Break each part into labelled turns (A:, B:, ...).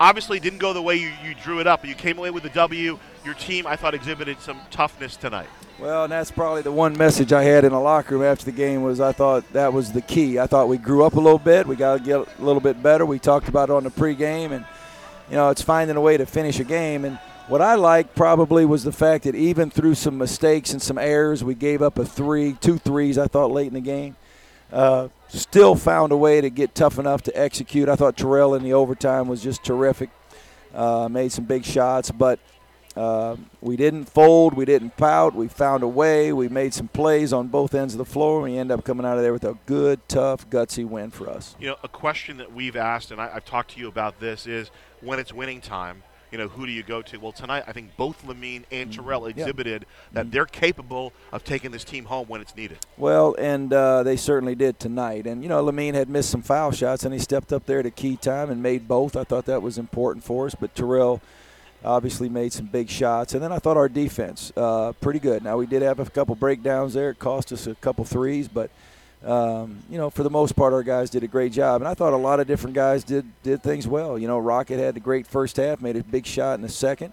A: obviously didn't go the way you, you drew it up, you came away with the W. Your team, I thought, exhibited some toughness tonight.
B: Well, and that's probably the one message I had in the locker room after the game was I thought that was the key. I thought we grew up a little bit. We got to get a little bit better. We talked about it on the pregame, and you know it's finding a way to finish a game. And what I liked probably was the fact that even through some mistakes and some errors, we gave up a three, two threes. I thought late in the game, uh, still found a way to get tough enough to execute. I thought Terrell in the overtime was just terrific. Uh, made some big shots, but uh, we didn't fold, we didn't pout. We found a way. We made some plays on both ends of the floor. And we end up coming out of there with a good, tough, gutsy win for us.
A: You know, a question that we've asked, and I, I've talked to you about this, is when it's winning time you know, who do you go to? Well, tonight I think both Lamine and mm-hmm. Terrell exhibited that they're capable of taking this team home when it's needed.
B: Well, and uh, they certainly did tonight. And you know, Lamine had missed some foul shots, and he stepped up there to key time and made both. I thought that was important for us. But Terrell obviously made some big shots. And then I thought our defense uh, pretty good. Now we did have a couple breakdowns there. It cost us a couple threes, but um, you know, for the most part, our guys did a great job, and I thought a lot of different guys did did things well. You know, Rocket had a great first half, made a big shot in the second.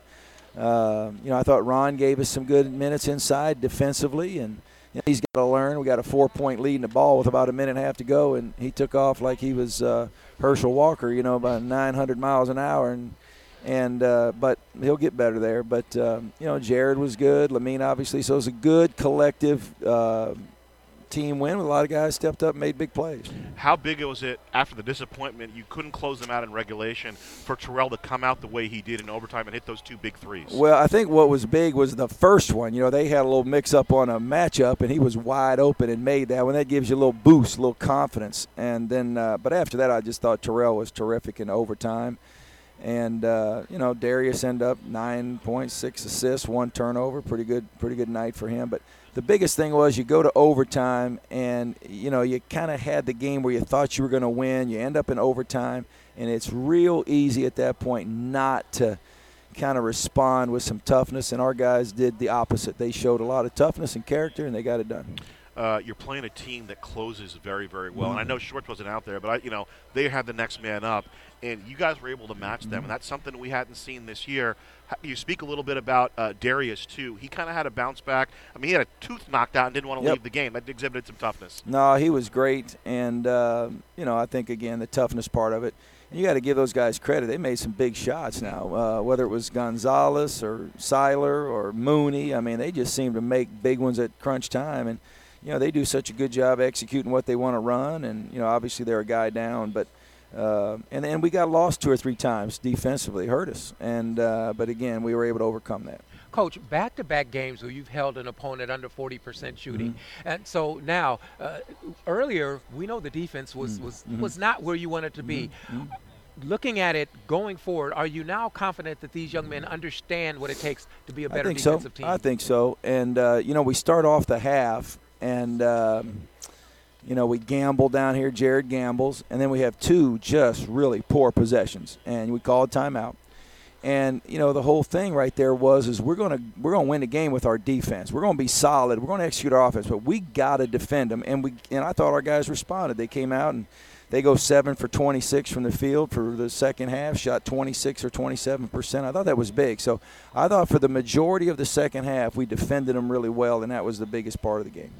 B: Uh, you know, I thought Ron gave us some good minutes inside defensively, and you know, he's got to learn. We got a four-point lead in the ball with about a minute and a half to go, and he took off like he was uh, Herschel Walker. You know, about 900 miles an hour, and and uh, but he'll get better there. But um, you know, Jared was good. Lamine obviously, so it was a good collective uh, team win. With a lot of guys stepped up and made big plays.
A: How big was it after the disappointment? You couldn't close them out in regulation for Terrell to come out the way he did in overtime and hit those two big threes.
B: Well, I think what was big was the first one. You know, they had a little mix up on a matchup, and he was wide open and made that one. That gives you a little boost, a little confidence. And then, uh, but after that, I just thought Terrell was terrific in overtime. And uh, you know, Darius end up nine points, six assists, one turnover. Pretty good, pretty good night for him. But the biggest thing was you go to overtime and you know you kind of had the game where you thought you were going to win you end up in overtime and it's real easy at that point not to kind of respond with some toughness and our guys did the opposite they showed a lot of toughness and character and they got it done
A: uh, you're playing a team that closes very, very well. Mm-hmm. And I know Shorts wasn't out there, but I, you know they had the next man up, and you guys were able to match them, and mm-hmm. that's something we hadn't seen this year. You speak a little bit about uh, Darius too. He kind of had a bounce back. I mean, he had a tooth knocked out and didn't want to
B: yep.
A: leave the game. That exhibited some toughness.
B: No, he was great, and uh, you know I think again the toughness part of it. you got to give those guys credit. They made some big shots now, uh, whether it was Gonzalez or Seiler or Mooney. I mean, they just seem to make big ones at crunch time, and you know they do such a good job executing what they want to run, and you know obviously they're a guy down, but uh, and then we got lost two or three times defensively, hurt us, and uh, but again we were able to overcome that.
C: Coach, back-to-back games where you've held an opponent under 40% shooting, mm-hmm. and so now uh, earlier we know the defense was mm-hmm. was mm-hmm. was not where you wanted to be. Mm-hmm. Mm-hmm. Looking at it going forward, are you now confident that these young men understand what it takes to be a better defensive
B: so.
C: team?
B: I think so. And uh, you know, we start off the half and um, you know we gamble down here. Jared gambles, and then we have two just really poor possessions, and we call a timeout. And you know the whole thing right there was is we're gonna we're gonna win the game with our defense. We're gonna be solid. We're gonna execute our offense, but we gotta defend them. And we and I thought our guys responded. They came out and they go seven for 26 from the field for the second half, shot 26 or 27 percent. I thought that was big. So I thought for the majority of the second half, we defended them really well, and that was the biggest part of the game.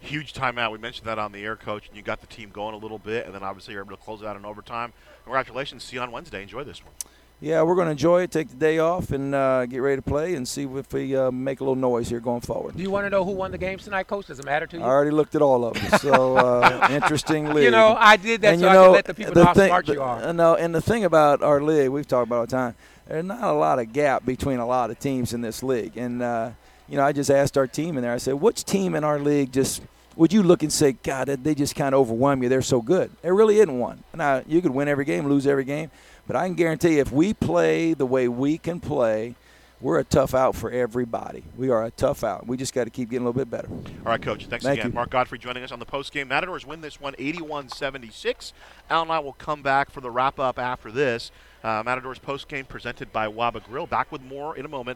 A: Huge timeout. We mentioned that on the air, coach, and you got the team going a little bit, and then obviously you're able to close out in overtime. Congratulations. See you on Wednesday. Enjoy this one
B: yeah, we're going to enjoy it, take the day off, and uh, get ready to play and see if we uh, make a little noise here going forward.
C: Do you want to know who won the games tonight, Coach? Does it matter to you? I
B: already looked at all of them. So, uh, interesting league.
C: You know, I did that
B: and
C: so
B: you know, I
C: can let the people the know
B: thing,
C: how smart you are.
B: Uh, no, and the thing about our league, we've talked about all the time, there's not a lot of gap between a lot of teams in this league. And, uh, you know, I just asked our team in there, I said, which team in our league just – would you look and say, God, they just kind of overwhelm you. They're so good. There really isn't one. Now, you could win every game, lose every game, but I can guarantee you if we play the way we can play, we're a tough out for everybody. We are a tough out. We just got to keep getting a little bit better.
A: All right, Coach. Thanks
B: Thank
A: again.
B: You.
A: Mark Gottfried joining us on the post game. Matadors win this one 81 76. Al and I will come back for the wrap up after this. Uh, Matadors post game presented by Waba Grill. Back with more in a moment